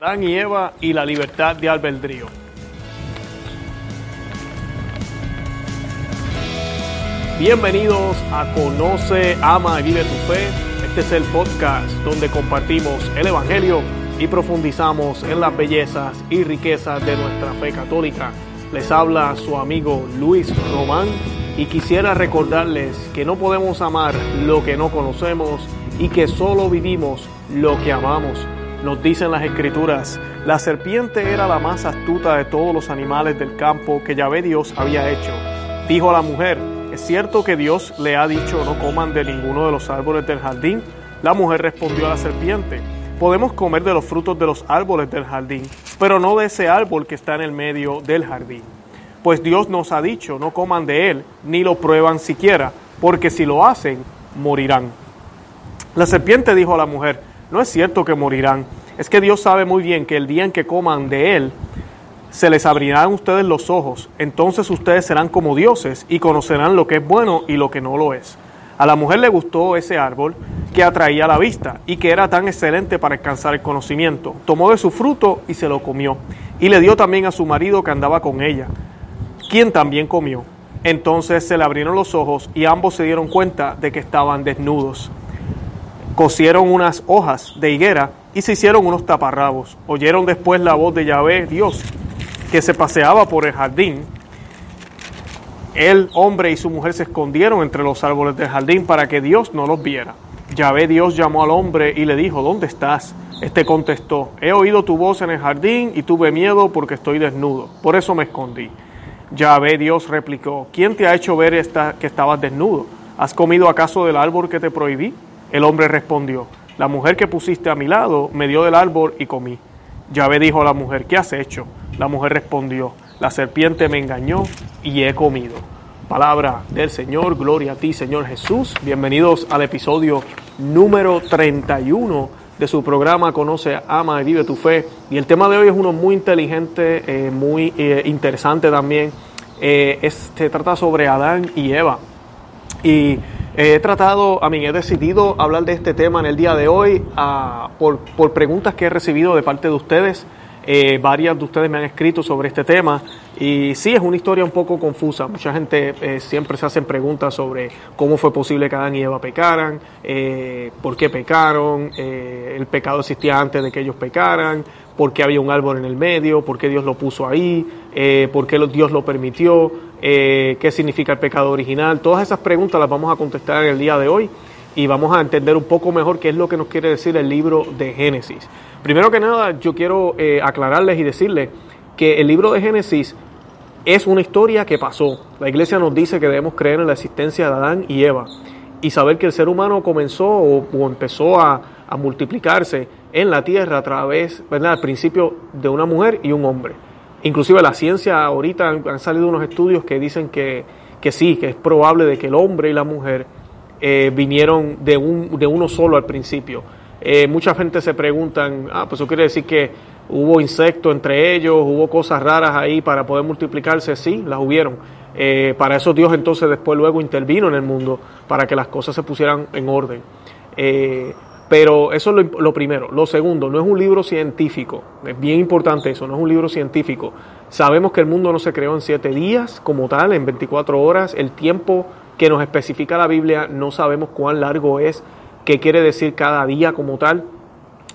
Adán y Eva y la libertad de albedrío. Bienvenidos a Conoce, Ama y Vive tu Fe. Este es el podcast donde compartimos el Evangelio y profundizamos en las bellezas y riquezas de nuestra fe católica. Les habla su amigo Luis Román y quisiera recordarles que no podemos amar lo que no conocemos y que solo vivimos lo que amamos. Nos dicen las escrituras, la serpiente era la más astuta de todos los animales del campo que Yahvé Dios había hecho. Dijo a la mujer, ¿es cierto que Dios le ha dicho no coman de ninguno de los árboles del jardín? La mujer respondió a la serpiente, podemos comer de los frutos de los árboles del jardín, pero no de ese árbol que está en el medio del jardín. Pues Dios nos ha dicho, no coman de él, ni lo prueban siquiera, porque si lo hacen, morirán. La serpiente dijo a la mujer, no es cierto que morirán, es que Dios sabe muy bien que el día en que coman de él, se les abrirán ustedes los ojos, entonces ustedes serán como dioses y conocerán lo que es bueno y lo que no lo es. A la mujer le gustó ese árbol que atraía la vista y que era tan excelente para alcanzar el conocimiento. Tomó de su fruto y se lo comió, y le dio también a su marido que andaba con ella, quien también comió. Entonces se le abrieron los ojos y ambos se dieron cuenta de que estaban desnudos cosieron unas hojas de higuera y se hicieron unos taparrabos. Oyeron después la voz de Yahvé, Dios, que se paseaba por el jardín. El hombre y su mujer se escondieron entre los árboles del jardín para que Dios no los viera. Yahvé Dios llamó al hombre y le dijo, ¿dónde estás? Este contestó, he oído tu voz en el jardín y tuve miedo porque estoy desnudo, por eso me escondí. Yahvé Dios replicó, ¿quién te ha hecho ver esta, que estabas desnudo? ¿Has comido acaso del árbol que te prohibí? El hombre respondió, la mujer que pusiste a mi lado me dio del árbol y comí. Yahvé dijo a la mujer, ¿qué has hecho? La mujer respondió, la serpiente me engañó y he comido. Palabra del Señor, gloria a ti Señor Jesús. Bienvenidos al episodio número 31 de su programa Conoce, Ama y Vive tu Fe. Y el tema de hoy es uno muy inteligente, eh, muy eh, interesante también. Eh, se trata sobre Adán y Eva. Y He tratado, a mí he decidido hablar de este tema en el día de hoy uh, por, por, preguntas que he recibido de parte de ustedes. Eh, varias de ustedes me han escrito sobre este tema y sí es una historia un poco confusa. Mucha gente eh, siempre se hacen preguntas sobre cómo fue posible que Adán y Eva pecaran, eh, por qué pecaron, el pecado existía antes de que ellos pecaran, por qué había un árbol en el medio, por qué Dios lo puso ahí, por qué Dios lo permitió eh, qué significa el pecado original. Todas esas preguntas las vamos a contestar en el día de hoy y vamos a entender un poco mejor qué es lo que nos quiere decir el libro de Génesis. Primero que nada, yo quiero eh, aclararles y decirles que el libro de Génesis es una historia que pasó. La iglesia nos dice que debemos creer en la existencia de Adán y Eva y saber que el ser humano comenzó o, empezó a, a, multiplicarse en la tierra a través, ¿verdad? Al principio de una mujer y un hombre. Inclusive la ciencia ahorita han, salido unos estudios que dicen que, que, sí, que es probable de que el hombre y la mujer eh, vinieron de, un, de uno solo al principio. Eh, mucha gente se preguntan, ah, pues eso quiere decir que hubo insectos entre ellos, hubo cosas raras ahí para poder multiplicarse. Sí, las hubieron. Eh, para eso Dios entonces después luego intervino en el mundo para que las cosas se pusieran en orden. Eh, pero eso es lo, primero. Lo segundo, no es un libro científico. Es bien importante eso, no es un libro científico. Sabemos que el mundo no se creó en siete días como tal, en 24 horas. El tiempo que nos especifica la Biblia no sabemos cuán largo es, qué quiere decir cada día como tal.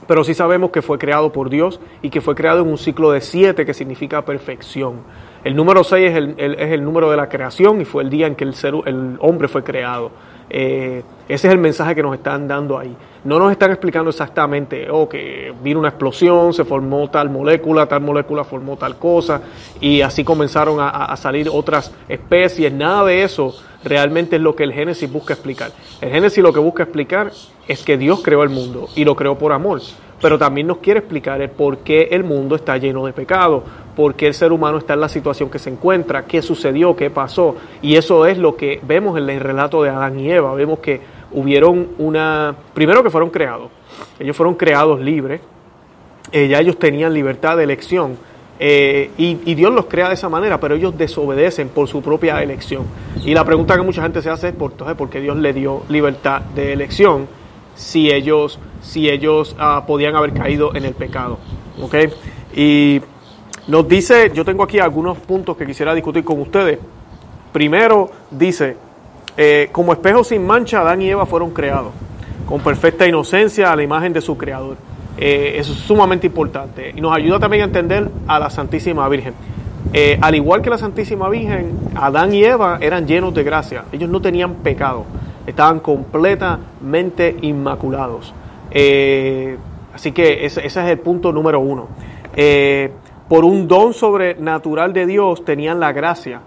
Pero sí sabemos que fue creado por Dios y que fue creado en un ciclo de siete que significa perfección. El número seis es el, es el número de la creación y fue el día en que el, ser, el hombre fue creado. Eh, ese es el mensaje que nos están dando ahí. No nos están explicando exactamente, oh, que vino una explosión, se formó tal molécula, tal molécula formó tal cosa, y así comenzaron a, salir otras especies. Nada de eso realmente es lo que el Génesis busca explicar. El Génesis lo que busca explicar es que Dios creó el mundo y lo creó por amor pero también nos quiere explicar el por qué el mundo está lleno de pecado, por qué el ser humano está en la situación que se encuentra, qué sucedió, qué pasó. Y eso es lo que vemos en el relato de Adán y Eva. Vemos que hubieron una... Primero que fueron creados. Ellos fueron creados libres. Eh, ya ellos tenían libertad de elección. Eh, y, Dios los crea de esa manera, pero ellos desobedecen por su propia elección. Y la pregunta que mucha gente se hace es, ¿por, ¿por qué Dios le dio libertad de elección si ellos si ellos uh, podían haber caído en el pecado. ¿ok? Y nos dice, yo tengo aquí algunos puntos que quisiera discutir con ustedes. Primero dice, eh, como espejo sin mancha, Adán y Eva fueron creados, con perfecta inocencia a la imagen de su creador. Eh, eso es sumamente importante y nos ayuda también a entender a la Santísima Virgen. Eh, al igual que la Santísima Virgen, Adán y Eva eran llenos de gracia, ellos no tenían pecado, estaban completamente inmaculados. Así que ese, es el punto número uno. por un don sobrenatural de Dios tenían la gracia,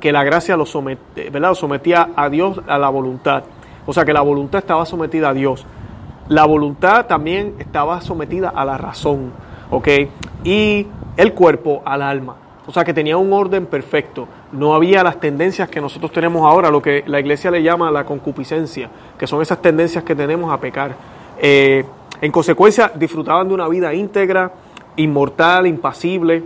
que la gracia los, ¿verdad? sometía a Dios a la voluntad. O sea que la voluntad estaba sometida a Dios. La voluntad también estaba sometida a la razón, ¿ok? Y el cuerpo al alma. O sea que tenía un orden perfecto. No había las tendencias que nosotros tenemos ahora, lo que la iglesia le llama la concupiscencia, que son esas tendencias que tenemos a pecar. Eh, en consecuencia, disfrutaban de una vida íntegra, inmortal, impasible.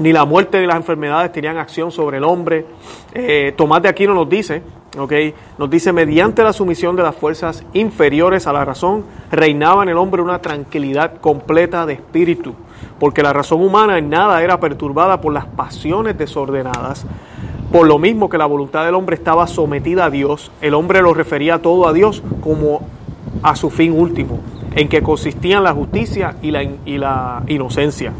Ni la muerte ni las enfermedades tenían acción sobre el hombre. Eh, Tomás de Aquino nos dice Okay. Nos dice, mediante la sumisión de las fuerzas inferiores a la razón, reinaba en el hombre una tranquilidad completa de espíritu, porque la razón humana en nada era perturbada por las pasiones desordenadas. Por lo mismo que la voluntad del hombre estaba sometida a Dios, el hombre lo refería todo a Dios como a su fin último, en que consistían la justicia y la, y la inocencia.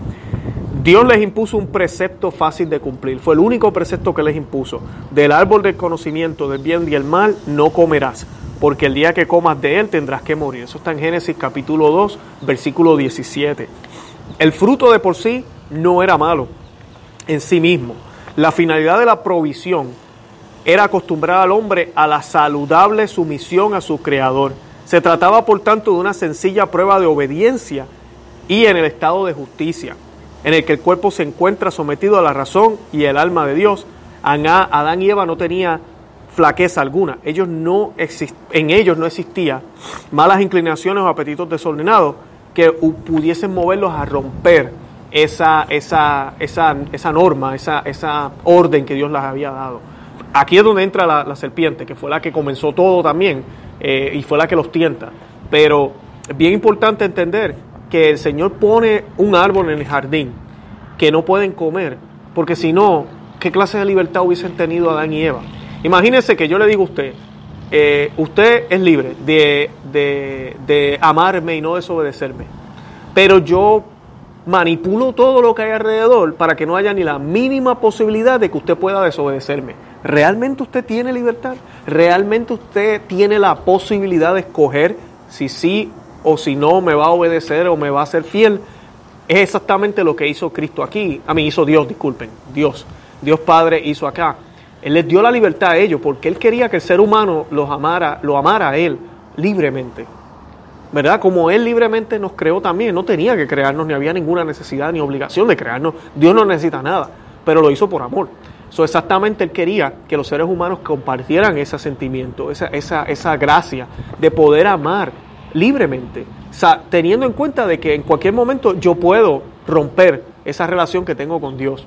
Dios les impuso un precepto fácil de cumplir. Fue el único precepto que les impuso. Del árbol del conocimiento del bien y el mal no comerás, porque el día que comas de él tendrás que morir. Eso está en Génesis capítulo 2, versículo 17. El fruto de por sí no era malo en sí mismo. La finalidad de la provisión era acostumbrar al hombre a la saludable sumisión a su creador. Se trataba por tanto de una sencilla prueba de obediencia y en el estado de justicia en el que el cuerpo se encuentra sometido a la razón y el alma de Dios. Adán y Eva no tenía flaqueza alguna. Ellos no en ellos no existía malas inclinaciones o apetitos desordenados que pudiesen moverlos a romper esa, esa, esa, esa norma, esa, esa orden que Dios les había dado. Aquí es donde entra la, serpiente, que fue la que comenzó todo también eh, y fue la que los tienta. Pero es bien importante entender que el Señor pone un árbol en el jardín que no pueden comer, porque si no, ¿qué clase de libertad hubiesen tenido Adán y Eva? Imagínense que yo le digo a usted, eh, usted es libre de, de, amarme y no desobedecerme, pero yo manipulo todo lo que hay alrededor para que no haya ni la mínima posibilidad de que usted pueda desobedecerme. ¿Realmente usted tiene libertad? ¿Realmente usted tiene la posibilidad de escoger si sí o si no me va a obedecer o me va a ser fiel. Es exactamente lo que hizo Cristo aquí. A mí hizo Dios, disculpen, Dios. Dios Padre hizo acá. Él les dio la libertad a ellos porque Él quería que el ser humano los amara, lo amara a Él libremente. ¿Verdad? Como Él libremente nos creó también, no tenía que crearnos, ni había ninguna necesidad ni obligación de crearnos. Dios no necesita nada, pero lo hizo por amor. Eso exactamente Él quería que los seres humanos compartieran ese sentimiento, esa, esa, esa gracia de poder amar libremente, teniendo en cuenta de que en cualquier momento yo puedo romper esa relación que tengo con Dios.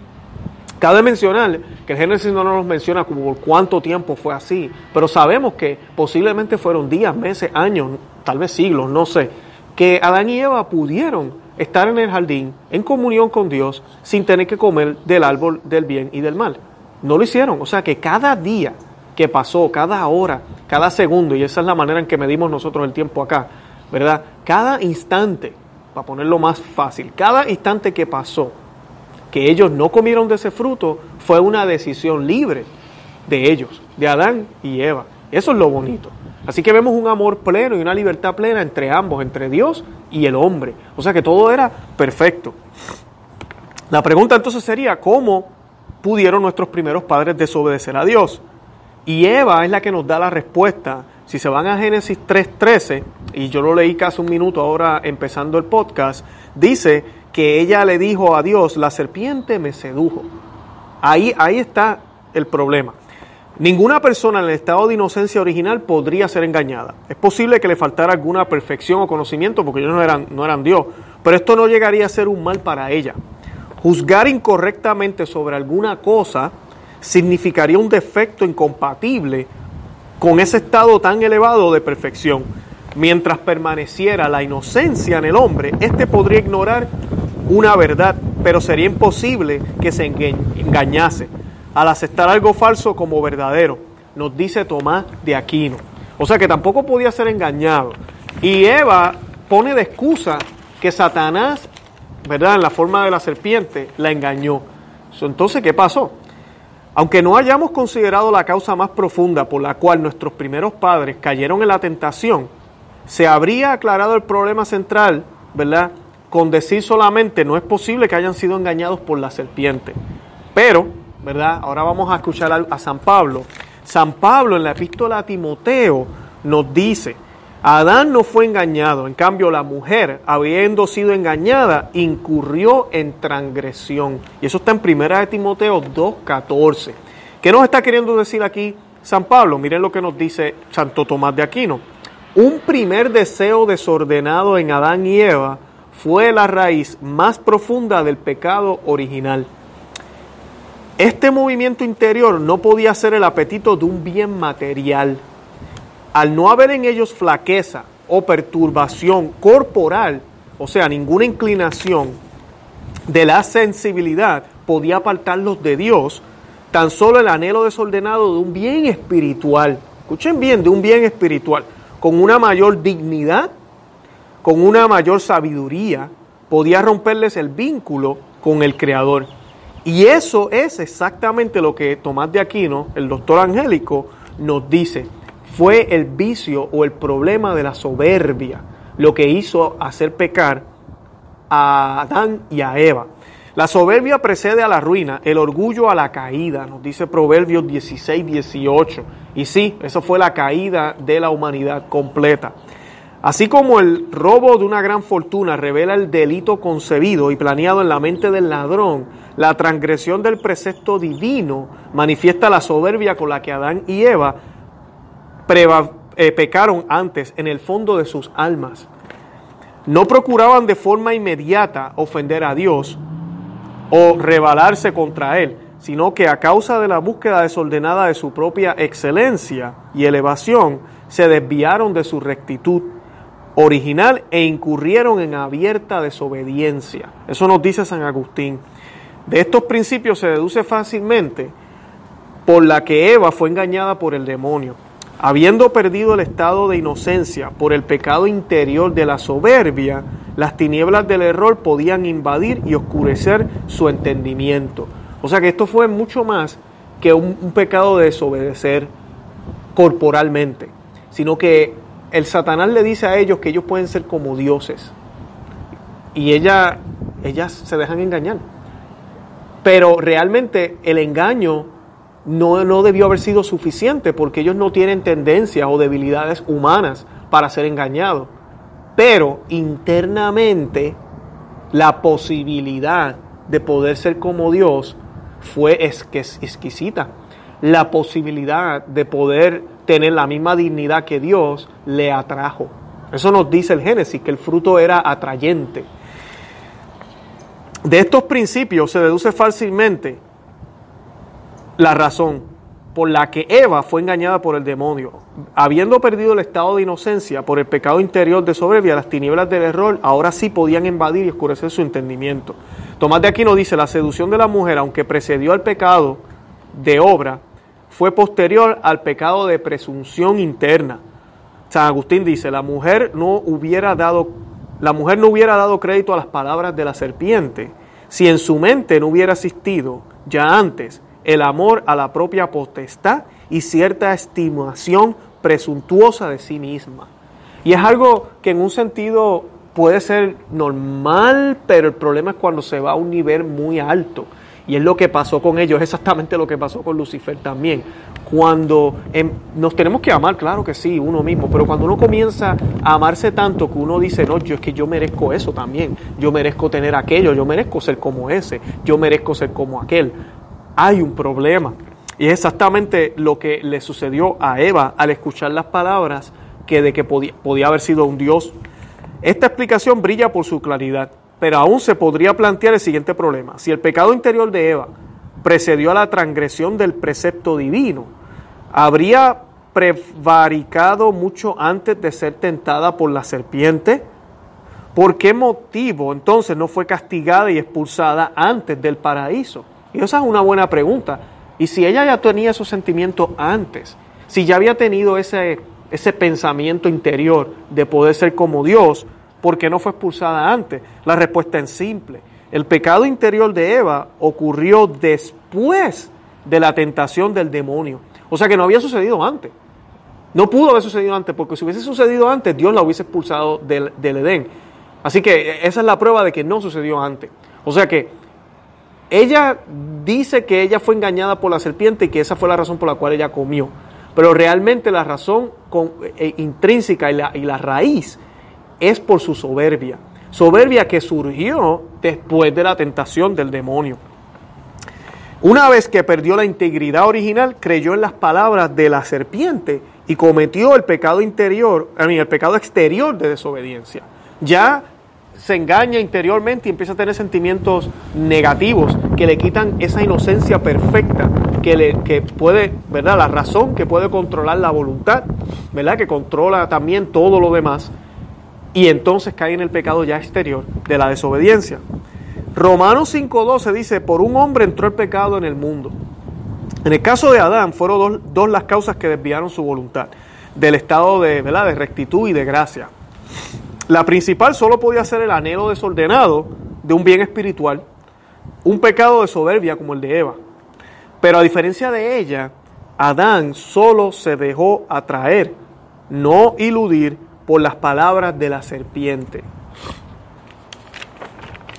Cabe mencionar que el Génesis no nos menciona como por cuánto tiempo fue así, pero sabemos que posiblemente fueron días, meses, años, tal vez siglos, no sé, que Adán y Eva pudieron estar en el jardín en comunión con Dios sin tener que comer del árbol del bien y del mal. No lo hicieron, o sea que cada día que pasó, cada hora, cada segundo, y esa es la manera en que medimos nosotros el tiempo acá, ¿verdad? Cada instante, para ponerlo más fácil, cada instante que pasó, que ellos no comieron de ese fruto, fue una decisión libre de ellos, de Adán y Eva. Eso es lo bonito. Así que vemos un amor pleno y una libertad plena entre ambos, entre Dios y el hombre. O sea que todo era perfecto. La pregunta entonces sería, ¿cómo pudieron nuestros primeros padres desobedecer a Dios? Y Eva es la que nos da la respuesta. Si se van a Génesis 3.13, y yo lo leí casi un minuto ahora empezando el podcast, dice que ella le dijo a Dios, la serpiente me sedujo. Ahí, ahí está el problema. Ninguna persona en el estado de inocencia original podría ser engañada. Es posible que le faltara alguna perfección o conocimiento porque ellos no eran, no eran Dios, pero esto no llegaría a ser un mal para ella. Juzgar incorrectamente sobre alguna cosa significaría un defecto incompatible con ese estado tan elevado de perfección. Mientras permaneciera la inocencia en el hombre, éste podría ignorar una verdad, pero sería imposible que se engañase al aceptar algo falso como verdadero, nos dice Tomás de Aquino. O sea que tampoco podía ser engañado. Y Eva pone de excusa que Satanás, ¿verdad? En la forma de la serpiente, la engañó. Entonces, ¿qué pasó? Aunque no hayamos considerado la causa más profunda por la cual nuestros primeros padres cayeron en la tentación, se habría aclarado el problema central, ¿verdad? Con decir solamente no es posible que hayan sido engañados por la serpiente. Pero, ¿verdad? Ahora vamos a escuchar a, San Pablo. San Pablo en la epístola a Timoteo nos dice, Adán no fue engañado, en cambio la mujer, habiendo sido engañada, incurrió en transgresión. Y eso está en 1 de Timoteo 2.14. ¿Qué nos está queriendo decir aquí San Pablo? Miren lo que nos dice Santo Tomás de Aquino. Un primer deseo desordenado en Adán y Eva fue la raíz más profunda del pecado original. Este movimiento interior no podía ser el apetito de un bien material. Al no haber en ellos flaqueza o perturbación corporal, o sea, ninguna inclinación de la sensibilidad podía apartarlos de Dios, tan solo el anhelo desordenado de un bien espiritual, escuchen bien, de un bien espiritual, con una mayor dignidad, con una mayor sabiduría, podía romperles el vínculo con el Creador. Y eso es exactamente lo que Tomás de Aquino, el doctor angélico, nos dice. Fue el vicio o el problema de la soberbia lo que hizo hacer pecar a Adán y a Eva. La soberbia precede a la ruina, el orgullo a la caída, nos dice Proverbios 16, 18. Y sí, eso fue la caída de la humanidad completa. Así como el robo de una gran fortuna revela el delito concebido y planeado en la mente del ladrón, la transgresión del precepto divino manifiesta la soberbia con la que Adán y Eva eh, pecaron antes en el fondo de sus almas. No procuraban de forma inmediata ofender a Dios o rebelarse contra Él, sino que a causa de la búsqueda desordenada de su propia excelencia y elevación, se desviaron de su rectitud original e incurrieron en abierta desobediencia. Eso nos dice San Agustín. De estos principios se deduce fácilmente por la que Eva fue engañada por el demonio. Habiendo perdido el estado de inocencia por el pecado interior de la soberbia, las tinieblas del error podían invadir y oscurecer su entendimiento. O sea que esto fue mucho más que un, pecado de desobedecer corporalmente, sino que el Satanás le dice a ellos que ellos pueden ser como dioses. Y ella, ellas se dejan engañar. Pero realmente el engaño no, no debió haber sido suficiente porque ellos no tienen tendencias o debilidades humanas para ser engañados. Pero internamente la posibilidad de poder ser como Dios fue exquisita. La posibilidad de poder tener la misma dignidad que Dios, le atrajo. Eso nos dice el Génesis, que el fruto era atrayente. De estos principios se deduce fácilmente la razón por la que Eva fue engañada por el demonio. Habiendo perdido el estado de inocencia por el pecado interior de soberbia, las tinieblas del error ahora sí podían invadir y oscurecer su entendimiento. Tomás de Aquino dice, la seducción de la mujer, aunque precedió al pecado de obra, fue posterior al pecado de presunción interna. San Agustín dice, la mujer no hubiera dado la mujer no hubiera dado crédito a las palabras de la serpiente si en su mente no hubiera existido ya antes el amor a la propia potestad y cierta estimación presuntuosa de sí misma. Y es algo que en un sentido puede ser normal, pero el problema es cuando se va a un nivel muy alto. Y es lo que pasó con ellos, es exactamente lo que pasó con Lucifer también. Cuando em, nos tenemos que amar, claro que sí, uno mismo, pero cuando uno comienza a amarse tanto que uno dice, no, yo es que yo merezco eso también, yo merezco tener aquello, yo merezco ser como ese, yo merezco ser como aquel, hay un problema. Y es exactamente lo que le sucedió a Eva al escuchar las palabras que de que podía, podía haber sido un Dios. Esta explicación brilla por su claridad. Pero aún se podría plantear el siguiente problema. Si el pecado interior de Eva precedió a la transgresión del precepto divino, ¿habría prevaricado mucho antes de ser tentada por la serpiente? ¿Por qué motivo entonces no fue castigada y expulsada antes del paraíso? Y esa es una buena pregunta. Y si ella ya tenía esos sentimientos antes, si ya había tenido ese, ese pensamiento interior de poder ser como Dios, ¿por qué no fue expulsada antes? La respuesta es simple. El pecado interior de Eva ocurrió después de la tentación del demonio. O sea que no había sucedido antes. No pudo haber sucedido antes, porque si hubiese sucedido antes, Dios la hubiese expulsado del, del Edén. Así que esa es la prueba de que no sucedió antes. O sea que ella dice que ella fue engañada por la serpiente y que esa fue la razón por la cual ella comió. Pero realmente la razón eh, intrínseca y la, y la raíz es por su soberbia. Soberbia que surgió después de la tentación del demonio. Una vez que perdió la integridad original, creyó en las palabras de la serpiente y cometió el pecado interior, el pecado exterior de desobediencia. Ya se engaña interiormente y empieza a tener sentimientos negativos que le quitan esa inocencia perfecta que, le, que puede, ¿verdad? La razón que puede controlar la voluntad, ¿verdad? Que controla también todo lo demás. Y entonces cae en el pecado ya exterior de la desobediencia. Romanos 5.12 dice, por un hombre entró el pecado en el mundo. En el caso de Adán fueron dos, dos las causas que desviaron su voluntad del estado de, ¿verdad? de rectitud y de gracia. La principal solo podía ser el anhelo desordenado de un bien espiritual, un pecado de soberbia como el de Eva. Pero a diferencia de ella, Adán solo se dejó atraer, no iludir por las palabras de la serpiente.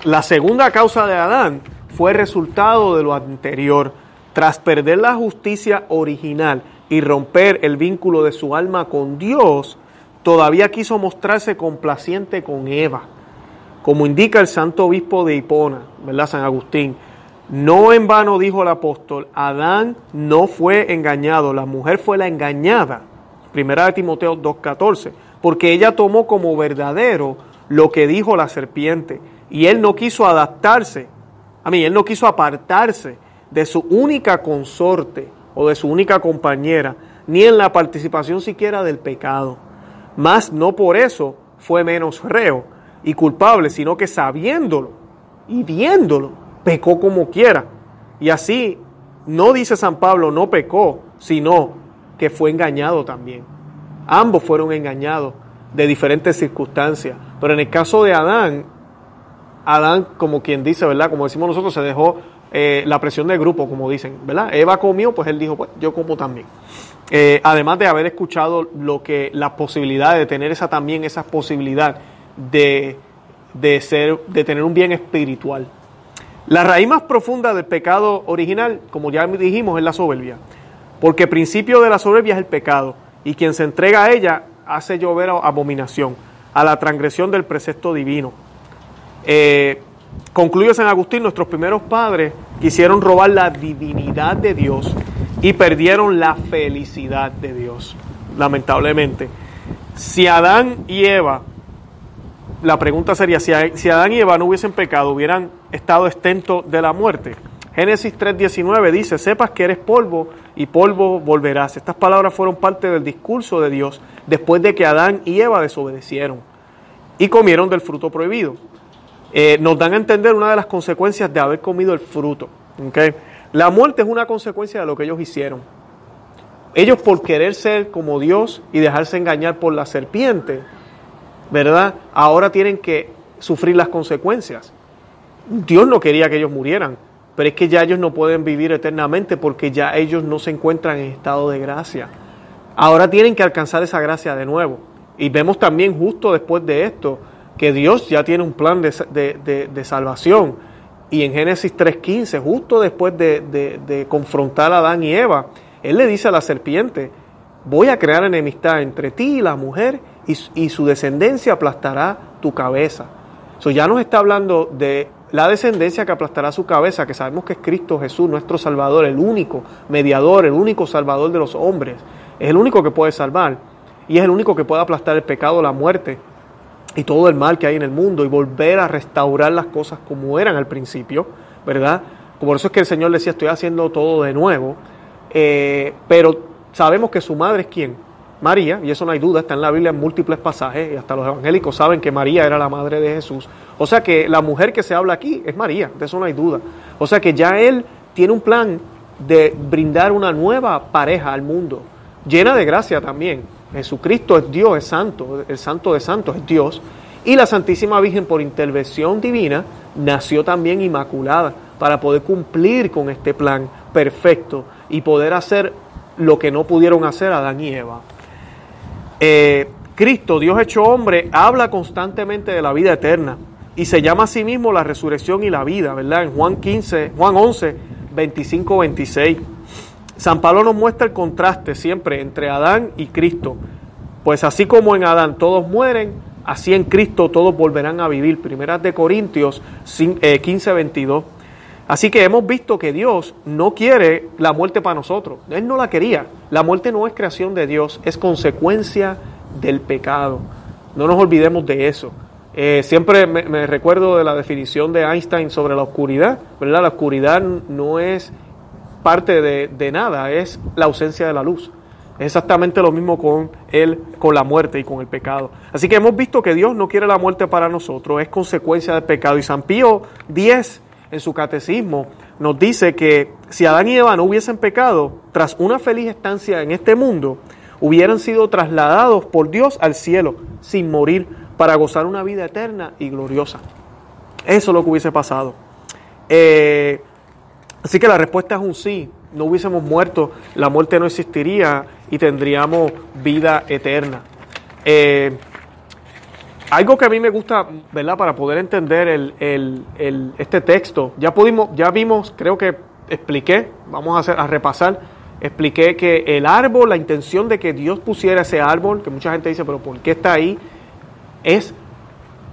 La segunda causa de Adán fue resultado de lo anterior. Tras perder la justicia original y romper el vínculo de su alma con Dios, todavía quiso mostrarse complaciente con Eva. Como indica el santo obispo de Hipona, ¿verdad? San Agustín. No en vano dijo el apóstol, Adán no fue engañado, la mujer fue la engañada. Primera de Timoteo 2.14, porque ella tomó como verdadero lo que dijo la serpiente y él no quiso adaptarse, a mí, él no quiso apartarse de su única consorte o de su única compañera, ni en la participación siquiera del pecado. Mas no por eso fue menos reo y culpable, sino que sabiéndolo y viéndolo, pecó como quiera. Y así, no dice San Pablo, no pecó, sino que fue engañado también. Ambos fueron engañados de diferentes circunstancias. Pero en el caso de Adán, Adán, como quien dice, ¿verdad? Como decimos nosotros, se dejó eh, la presión del grupo, como dicen, ¿verdad? Eva comió, pues él dijo, pues yo como también. Eh, además de haber escuchado lo que la posibilidad de tener esa también esa posibilidad de, de ser de tener un bien espiritual. La raíz más profunda del pecado original, como ya dijimos, es la soberbia, porque el principio de la soberbia es el pecado y quien se entrega a ella hace llover abominación, a la transgresión del precepto divino. Eh, concluye San Agustín, nuestros primeros padres quisieron robar la divinidad de Dios y perdieron la felicidad de Dios, lamentablemente. Si Adán y Eva, la pregunta sería, si, Adán y Eva no hubiesen pecado, hubieran estado exentos de la muerte. Génesis 3:19 dice, sepas que eres polvo y polvo volverás. Estas palabras fueron parte del discurso de Dios después de que Adán y Eva desobedecieron y comieron del fruto prohibido. Eh, nos dan a entender una de las consecuencias de haber comido el fruto. ¿okay? La muerte es una consecuencia de lo que ellos hicieron. Ellos por querer ser como Dios y dejarse engañar por la serpiente, ¿verdad? Ahora tienen que sufrir las consecuencias. Dios no quería que ellos murieran, pero es que ya ellos no pueden vivir eternamente porque ya ellos no se encuentran en estado de gracia. Ahora tienen que alcanzar esa gracia de nuevo. Y vemos también justo después de esto que Dios ya tiene un plan de, de salvación y en Génesis 3.15, justo después de, confrontar a Adán y Eva, él le dice a la serpiente, voy a crear enemistad entre ti y la mujer y, su descendencia aplastará tu cabeza. Eso ya nos está hablando de la descendencia que aplastará su cabeza, que sabemos que es Cristo Jesús, nuestro Salvador, el único mediador, el único Salvador de los hombres. Es el único que puede salvar y es el único que puede aplastar el pecado, la muerte y todo el mal que hay en el mundo y volver a restaurar las cosas como eran al principio, ¿verdad? Por eso es que el Señor decía, estoy haciendo todo de nuevo, eh, pero sabemos que su madre es quién? María, y eso no hay duda, está en la Biblia en múltiples pasajes, y hasta los evangélicos saben que María era la madre de Jesús. O sea que la mujer que se habla aquí es María, de eso no hay duda. O sea que ya Él tiene un plan de brindar una nueva pareja al mundo, llena de gracia también. Jesucristo es Dios, es santo, el santo de santos es Dios. Y la Santísima Virgen por intervención divina nació también inmaculada para poder cumplir con este plan perfecto y poder hacer lo que no pudieron hacer Adán y Eva. Eh, Cristo, Dios hecho hombre, habla constantemente de la vida eterna y se llama a sí mismo la resurrección y la vida, ¿verdad? En Juan 15, Juan 11, 25, 26. San Pablo nos muestra el contraste siempre entre Adán y Cristo. Pues así como en Adán todos mueren, así en Cristo todos volverán a vivir. Primeras de Corintios 15, 22. Eh, así que hemos visto que Dios no quiere la muerte para nosotros. Él no la quería. La muerte no es creación de Dios, es consecuencia del pecado. No nos olvidemos de eso. Eh, siempre me, recuerdo de la definición de Einstein sobre la oscuridad. La oscuridad no es parte de, de, nada, es la ausencia de la luz. Es exactamente lo mismo con él, con la muerte y con el pecado. Así que hemos visto que Dios no quiere la muerte para nosotros, es consecuencia del pecado. Y San Pío X, en su catecismo, nos dice que si Adán y Eva no hubiesen pecado, tras una feliz estancia en este mundo, hubieran sido trasladados por Dios al cielo sin morir para gozar una vida eterna y gloriosa. Eso es lo que hubiese pasado. Eh, así que la respuesta es un sí. No hubiésemos muerto, la muerte no existiría y tendríamos vida eterna. Eh, algo que a mí me gusta, ¿verdad? Para poder entender el, este texto, ya pudimos, ya vimos, creo que expliqué, vamos a, hacer, a repasar, expliqué que el árbol, la intención de que Dios pusiera ese árbol, que mucha gente dice, pero ¿por qué está ahí? es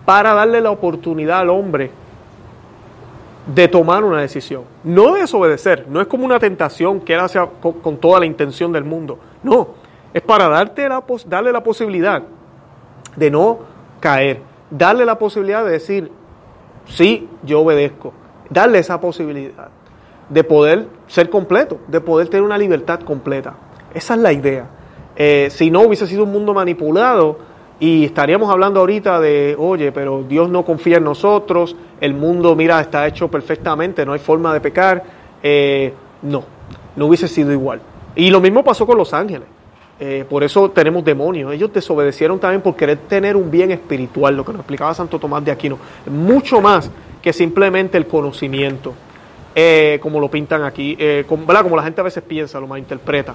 para darle la oportunidad al hombre de tomar una decisión. No desobedecer, no es como una tentación que él hace con, toda la intención del mundo. No, es para darte la, darle la posibilidad de no caer, darle la posibilidad de decir, sí, yo obedezco, darle esa posibilidad de poder ser completo, de poder tener una libertad completa. Esa es la idea. Eh, si no hubiese sido un mundo manipulado, y estaríamos hablando ahorita de, oye, pero Dios no confía en nosotros, el mundo, mira, está hecho perfectamente, no hay forma de pecar. Eh, no, no hubiese sido igual. Y lo mismo pasó con los ángeles. Eh, por eso tenemos demonios. Ellos desobedecieron también por querer tener un bien espiritual, lo que nos explicaba Santo Tomás de Aquino. Mucho más que simplemente el conocimiento, eh, como lo pintan aquí, como, como la gente a veces piensa, lo malinterpreta.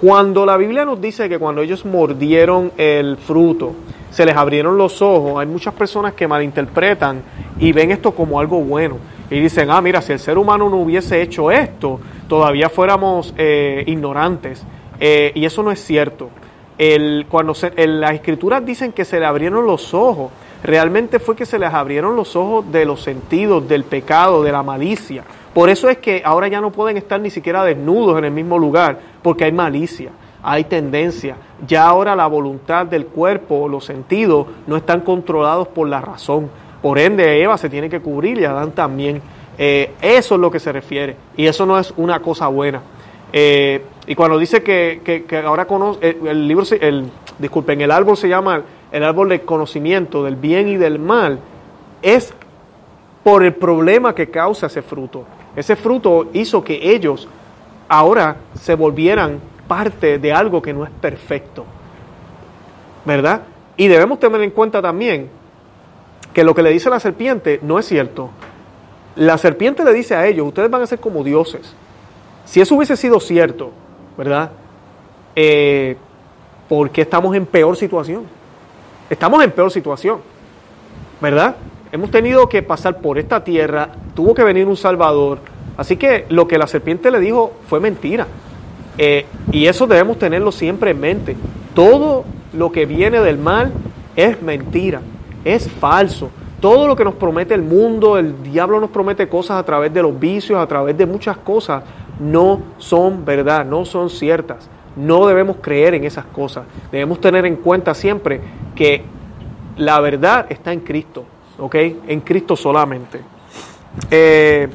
Cuando la Biblia nos dice que cuando ellos mordieron el fruto, se les abrieron los ojos, hay muchas personas que malinterpretan y ven esto como algo bueno. Y dicen, ah, mira, si el ser humano no hubiese hecho esto, todavía fuéramos eh, ignorantes. Eh, y eso no es cierto. El, cuando se, las escrituras dicen que se le abrieron los ojos, realmente fue que se les abrieron los ojos de los sentidos, del pecado, de la malicia. Por eso es que ahora ya no pueden estar ni siquiera desnudos en el mismo lugar, porque hay malicia, hay tendencia. Ya ahora la voluntad del cuerpo, los sentidos, no están controlados por la razón. Por ende, Eva se tiene que cubrir y Adán también. Eh, eso es lo que se refiere. Y eso no es una cosa buena. Eh, y cuando dice que, ahora conoce, eh, el, libro, el, disculpen, el árbol se llama el árbol del conocimiento del bien y del mal, es por el problema que causa ese fruto. Ese fruto hizo que ellos ahora se volvieran parte de algo que no es perfecto. ¿Verdad? Y debemos tener en cuenta también que lo que le dice la serpiente no es cierto. La serpiente le dice a ellos, ustedes van a ser como dioses. Si eso hubiese sido cierto, ¿verdad? Eh, ¿Por qué estamos en peor situación? Estamos en peor situación, ¿verdad? Hemos tenido que pasar por esta tierra, tuvo que venir un Salvador. Así que lo que la serpiente le dijo fue mentira. Eh, y eso debemos tenerlo siempre en mente. Todo lo que viene del mal es mentira, es falso. Todo lo que nos promete el mundo, el diablo nos promete cosas a través de los vicios, a través de muchas cosas, no son verdad, no son ciertas. No debemos creer en esas cosas. Debemos tener en cuenta siempre que la verdad está en Cristo. ¿Ok? En Cristo solamente. Eh,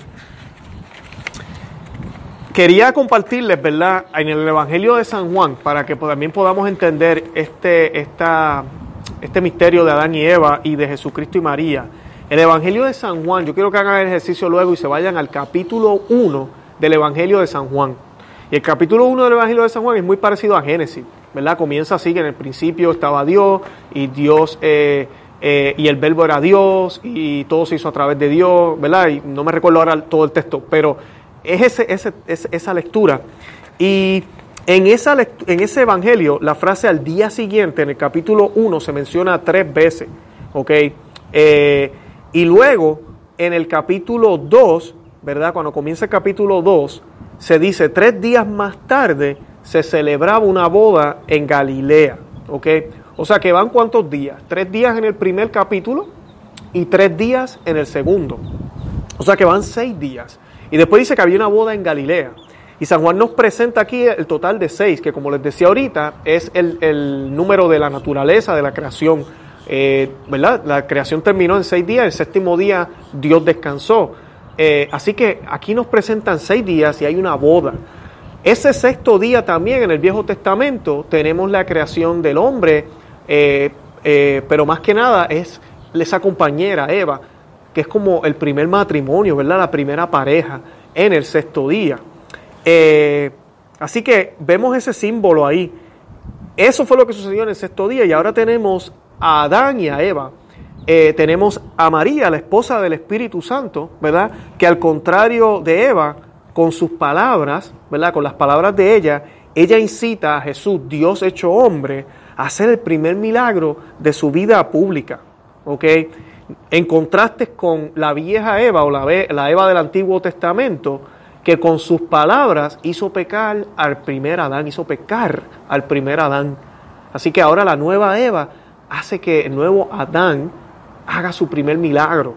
quería compartirles, ¿verdad?, en el Evangelio de San Juan, para que también podamos entender este, esta, este misterio de Adán y Eva y de Jesucristo y María. El Evangelio de San Juan, yo quiero que hagan el ejercicio luego y se vayan al capítulo 1 del Evangelio de San Juan. Y el capítulo 1 del Evangelio de San Juan es muy parecido a Génesis, ¿verdad? Comienza así que en el principio estaba Dios y Dios... Eh, eh, y el verbo era Dios y todo se hizo a través de Dios, ¿verdad? Y no me recuerdo ahora todo el texto, pero es ese, esa lectura. Y en, esa, en ese evangelio, la frase al día siguiente, en el capítulo 1, se menciona tres veces. ¿Ok? Eh, y luego, en el capítulo 2, ¿verdad? Cuando comienza el capítulo 2, se dice, tres días más tarde se celebraba una boda en Galilea. ¿Ok? O sea que van cuántos días? Tres días en el primer capítulo y tres días en el segundo. O sea que van seis días. Y después dice que había una boda en Galilea. Y San Juan nos presenta aquí el total de seis, que como les decía ahorita, es el, número de la naturaleza, de la creación. Eh, ¿Verdad? La creación terminó en seis días, el séptimo día Dios descansó. Eh, así que aquí nos presentan seis días y hay una boda. Ese sexto día también en el Viejo Testamento tenemos la creación del hombre, eh, pero más que nada es esa compañera, Eva, que es como el primer matrimonio, ¿verdad? La primera pareja en el sexto día. Eh, así que vemos ese símbolo ahí. Eso fue lo que sucedió en el sexto día y ahora tenemos a Adán y a Eva. Eh, tenemos a María, la esposa del Espíritu Santo, ¿verdad? Que al contrario de Eva, con sus palabras, ¿verdad? Con las palabras de ella, ella incita a Jesús, Dios hecho hombre, hacer el primer milagro de su vida pública, ¿ok? En contraste con la vieja Eva o la, Eva del Antiguo Testamento, que con sus palabras hizo pecar al primer Adán, hizo pecar al primer Adán. Así que ahora la nueva Eva hace que el nuevo Adán haga su primer milagro.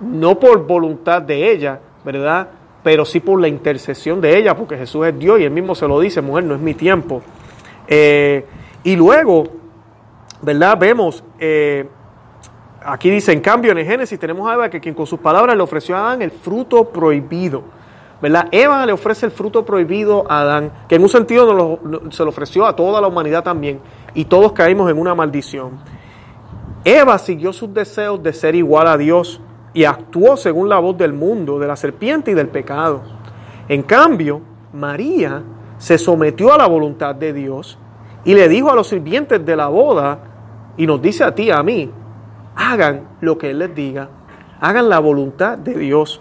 No por voluntad de ella, ¿verdad? Pero sí por la intercesión de ella, porque Jesús es Dios y él mismo se lo dice, mujer, no es mi tiempo. Eh, y luego, ¿verdad? Vemos eh, Aquí dice, en cambio, en Génesis tenemos a Eva que quien con sus palabras le ofreció a Adán el fruto prohibido. ¿Verdad? Eva le ofrece el fruto prohibido a Adán, que en un sentido se lo ofreció a toda la humanidad también, y todos caímos en una maldición. Eva siguió sus deseos de ser igual a Dios y actuó según la voz del mundo, de la serpiente y del pecado. En cambio, María se sometió a la voluntad de Dios y le dijo a los sirvientes de la boda, y nos dice a ti, a mí, hagan lo que Él les diga, hagan la voluntad de Dios.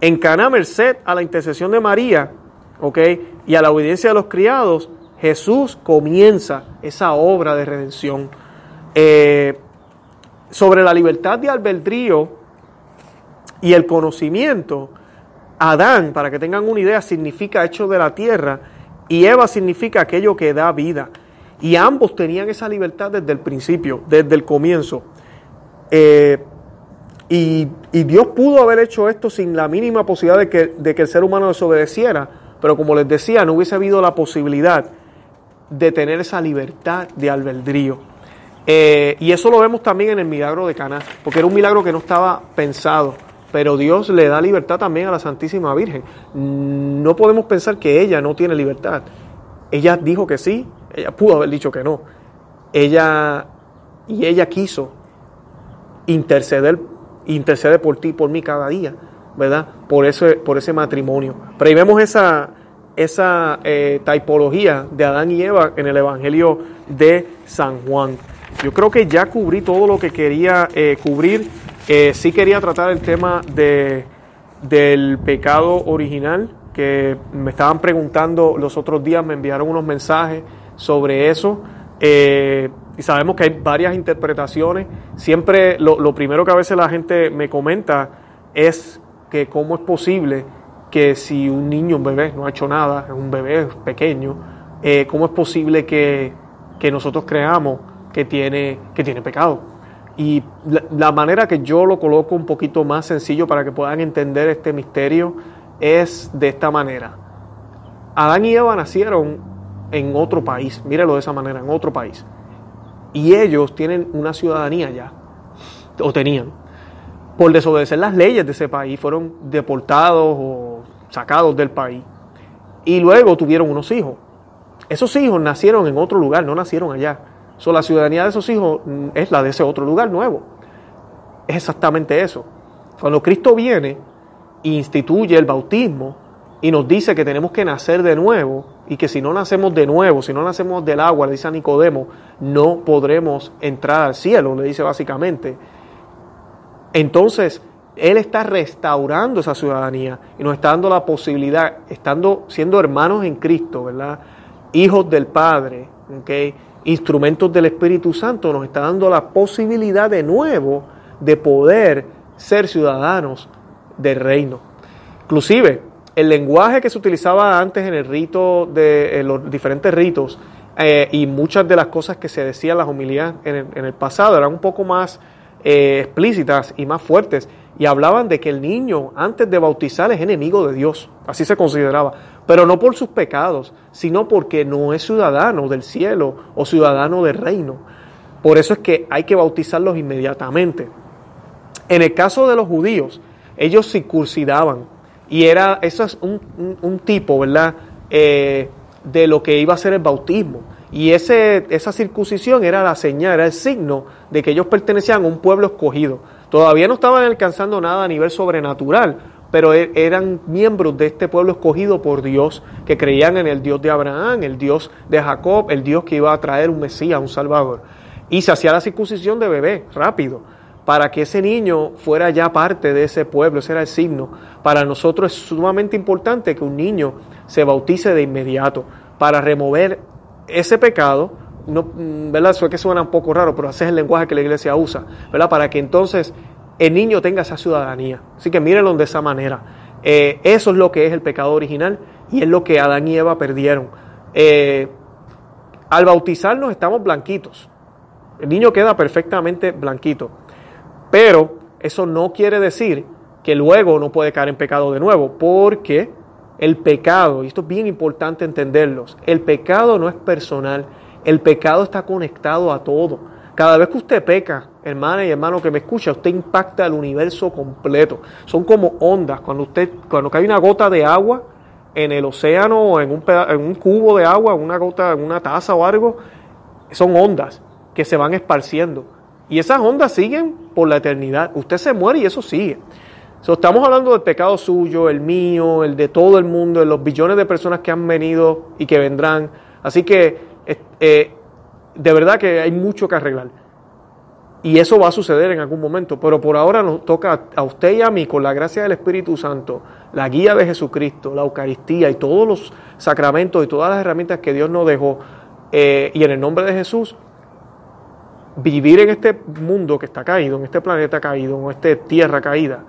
En Cana, merced a la intercesión de María, ¿ok? Y a la obediencia de los criados, Jesús comienza esa obra de redención. Eh, sobre la libertad de albedrío y el conocimiento, Adán, para que tengan una idea, significa hecho de la tierra y Eva significa aquello que da vida. Y ambos tenían esa libertad desde el principio, desde el comienzo. Eh, y, Dios pudo haber hecho esto sin la mínima posibilidad de que, de que el ser humano desobedeciera, pero como les decía, no hubiese habido la posibilidad de tener esa libertad de albedrío. Eh, y eso lo vemos también en el milagro de Caná, porque era un milagro que no estaba pensado, pero Dios le da libertad también a la Santísima Virgen. No podemos pensar que ella no tiene libertad. Ella dijo que sí, ella pudo haber dicho que no. Ella y ella quiso interceder, intercede por ti, por mí cada día, ¿verdad? Por ese, por ese matrimonio. Pero ahí vemos esa, esa eh, tipología de Adán y Eva en el Evangelio de San Juan. Yo creo que ya cubrí todo lo que quería eh, cubrir. Eh, sí quería tratar el tema de, del pecado original, que me estaban preguntando los otros días, me enviaron unos mensajes sobre eso. Eh, y sabemos que hay varias interpretaciones. Siempre lo, primero que a veces la gente me comenta es que cómo es posible que si un niño, un bebé, no ha hecho nada, es un bebé pequeño, eh, cómo es posible que, nosotros creamos que tiene, que tiene pecado. Y la, manera que yo lo coloco un poquito más sencillo para que puedan entender este misterio es de esta manera. Adán y Eva nacieron en otro país, mírelo de esa manera, en otro país y ellos tienen una ciudadanía ya, o tenían. Por desobedecer las leyes de ese país, fueron deportados o sacados del país. y luego tuvieron unos hijos. Esos hijos nacieron en otro lugar, no nacieron allá. So, la ciudadanía de esos hijos mm, es la de ese otro lugar nuevo. Es exactamente eso. Cuando Cristo viene e instituye el bautismo y nos dice que tenemos que nacer de nuevo y que si no nacemos de nuevo, si no nacemos del agua, le dice a Nicodemo, no podremos entrar al cielo, le dice básicamente. Entonces, Él está restaurando esa ciudadanía y nos está dando la posibilidad, estando siendo hermanos en Cristo, ¿verdad? Hijos del Padre, ¿okay? Instrumentos del Espíritu Santo, nos está dando la posibilidad de nuevo de poder ser ciudadanos del reino. Inclusive, el lenguaje que se utilizaba antes en el rito de los diferentes ritos eh, y muchas de las cosas que se decían las homilías en el, pasado eran un poco más eh, explícitas y más fuertes y hablaban de que el niño antes de bautizar es enemigo de Dios, así se consideraba, pero no por sus pecados, sino porque no es ciudadano del cielo o ciudadano del reino. Por eso es que hay que bautizarlos inmediatamente. En el caso de los judíos, ellos circuncidaban y era, eso es un, tipo, ¿verdad? Eh, de lo que iba a ser el bautismo. Y ese, esa circuncisión era la señal, era el signo de que ellos pertenecían a un pueblo escogido. Todavía no estaban alcanzando nada a nivel sobrenatural, pero e, eran miembros de este pueblo escogido por Dios, que creían en el Dios de Abraham, el Dios de Jacob, el Dios que iba a traer un Mesías, un Salvador. Y se hacía la circuncisión de bebé, rápido, para que ese niño fuera ya parte de ese pueblo, ese era el signo. Para nosotros es sumamente importante que un niño se bautice de inmediato, para remover ese pecado, no, mm, ¿verdad? Eso es que suena un poco raro, pero ese es el lenguaje que la iglesia usa, ¿verdad? Para que entonces el niño tenga esa ciudadanía. Así que mírenlo de esa manera. Eh, eso es lo que es el pecado original y es lo que Adán y Eva perdieron. Eh, al bautizarnos estamos blanquitos. El niño queda perfectamente blanquito. Pero eso no quiere decir que luego no puede caer en pecado de nuevo, porque el pecado, y esto es bien importante entenderlos, el pecado no es personal, el pecado está conectado a todo. Cada vez que usted peca, hermana y hermano que me escucha, usted impacta el universo completo. Son como ondas. Cuando usted, cuando cae una gota de agua en el océano o en un, en un cubo de agua, una gota, en una taza o algo, son ondas que se van esparciendo. Y esas ondas siguen por la eternidad. Usted se muere y eso sigue. Estamos hablando del pecado suyo, el mío, el de todo el mundo, de los billones de personas que han venido y que vendrán. Así que eh, de verdad que hay mucho que arreglar. Y eso va a suceder en algún momento, pero por ahora nos toca a usted y a mí, con la gracia del Espíritu Santo, la guía de Jesucristo, la Eucaristía y todos los sacramentos y todas las herramientas que Dios nos dejó, eh, y en el nombre de Jesús, vivir en este mundo que está caído, en este planeta caído, en esta tierra caída,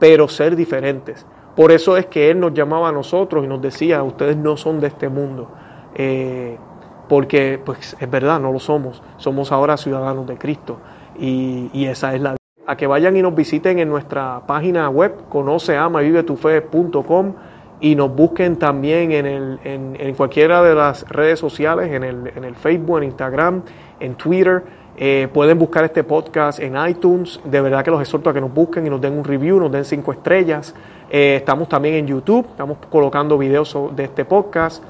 pero ser diferentes. Por eso es que Él nos llamaba a nosotros y nos decía, ustedes no son de este mundo. Eh, porque pues es verdad, no lo somos. Somos ahora ciudadanos de Cristo y, esa es la... A que vayan y nos visiten en nuestra página web, conoceamavivetufe.com y nos busquen también en, el, en, cualquiera de las redes sociales, en el, en el Facebook, en Instagram, en Twitter. Eh, pueden buscar este podcast en iTunes. De verdad que los exhorto a que nos busquen y nos den un review, nos den cinco estrellas. Eh, estamos también en YouTube, estamos colocando videos de este podcast.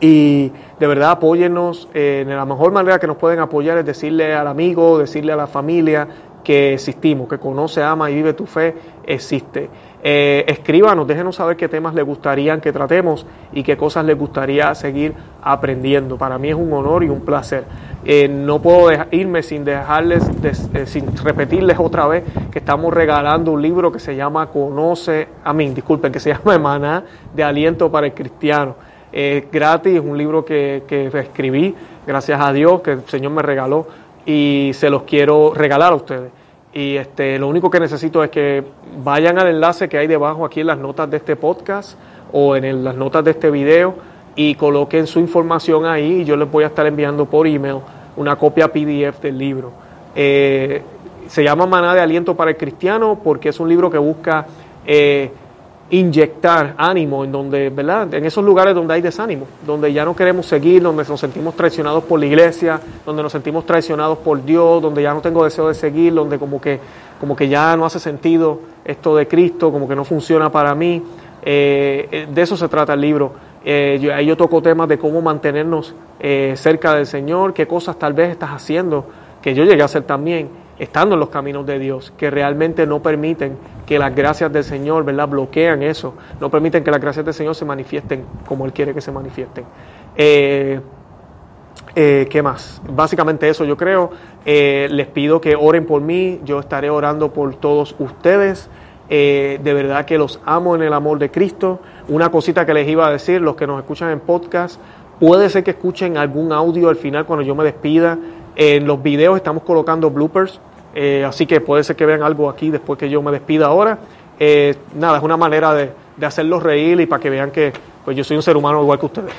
Y de verdad apóyennos. Eh, de la mejor manera que nos pueden apoyar es decirle al amigo, decirle a la familia que existimos, que conoce, ama y vive tu fe, existe. Eh, escríbanos, déjenos saber qué temas les gustaría que tratemos y qué cosas les gustaría seguir aprendiendo. Para mí es un honor y un placer. Eh, no puedo irme sin dejarles, eh, sin repetirles otra vez que estamos regalando un libro que se llama Conoce, a mí, disculpen, que se llama Emaná de Aliento para el Cristiano. Es gratis, es un libro que, que escribí, gracias a Dios, que el Señor me regaló y se los quiero regalar a ustedes. Y este, lo único que necesito es que vayan al enlace que hay debajo aquí en las notas de este podcast o en las notas de este video y coloquen su información ahí y yo les voy a estar enviando por email una copia PDF del libro. Eh, se llama Maná de Aliento para el Cristiano porque es un libro que busca eh, inyectar ánimo en donde, ¿verdad? En esos lugares donde hay desánimo, donde ya no queremos seguir, donde nos sentimos traicionados por la iglesia, donde nos sentimos traicionados por Dios, donde ya no tengo deseo de seguir, donde como que, como que ya no hace sentido esto de Cristo, como que no funciona para mí. Eh, de eso se trata el libro. Eh, yo, ahí yo toco temas de cómo mantenernos eh, cerca del Señor, qué cosas tal vez estás haciendo, que yo llegué a hacer también, estando en los caminos de Dios, que realmente no permiten que las gracias del Señor, ¿verdad? Bloquean eso, no permiten que las gracias del Señor se manifiesten como Él quiere que se manifiesten. Eh, ¿Qué más? Básicamente eso yo creo. Les pido que oren por mí, yo estaré orando por todos ustedes. De verdad que los amo en el amor de Cristo. Una cosita que les iba a decir, los que nos escuchan en podcast, puede ser que escuchen algún audio al final cuando yo me despida. En los videos estamos colocando bloopers, así que puede ser que vean algo aquí después que yo me despida ahora. nada, es una manera de, de hacerlos reír y para que vean que pues yo soy un ser humano igual que ustedes.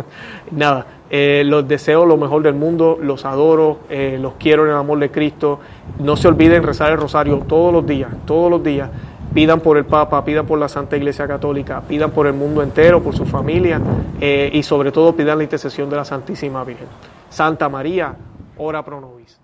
Nada, eh, los deseo lo mejor del mundo, los adoro, eh, los quiero en el amor de Cristo. No se olviden rezar el rosario todos los días, todos los días. Pidan por el Papa, pidan por la Santa Iglesia Católica, pidan por el mundo entero, por su familia eh, y sobre todo pidan la intercesión de la Santísima Virgen. Santa María, ora pro nobis.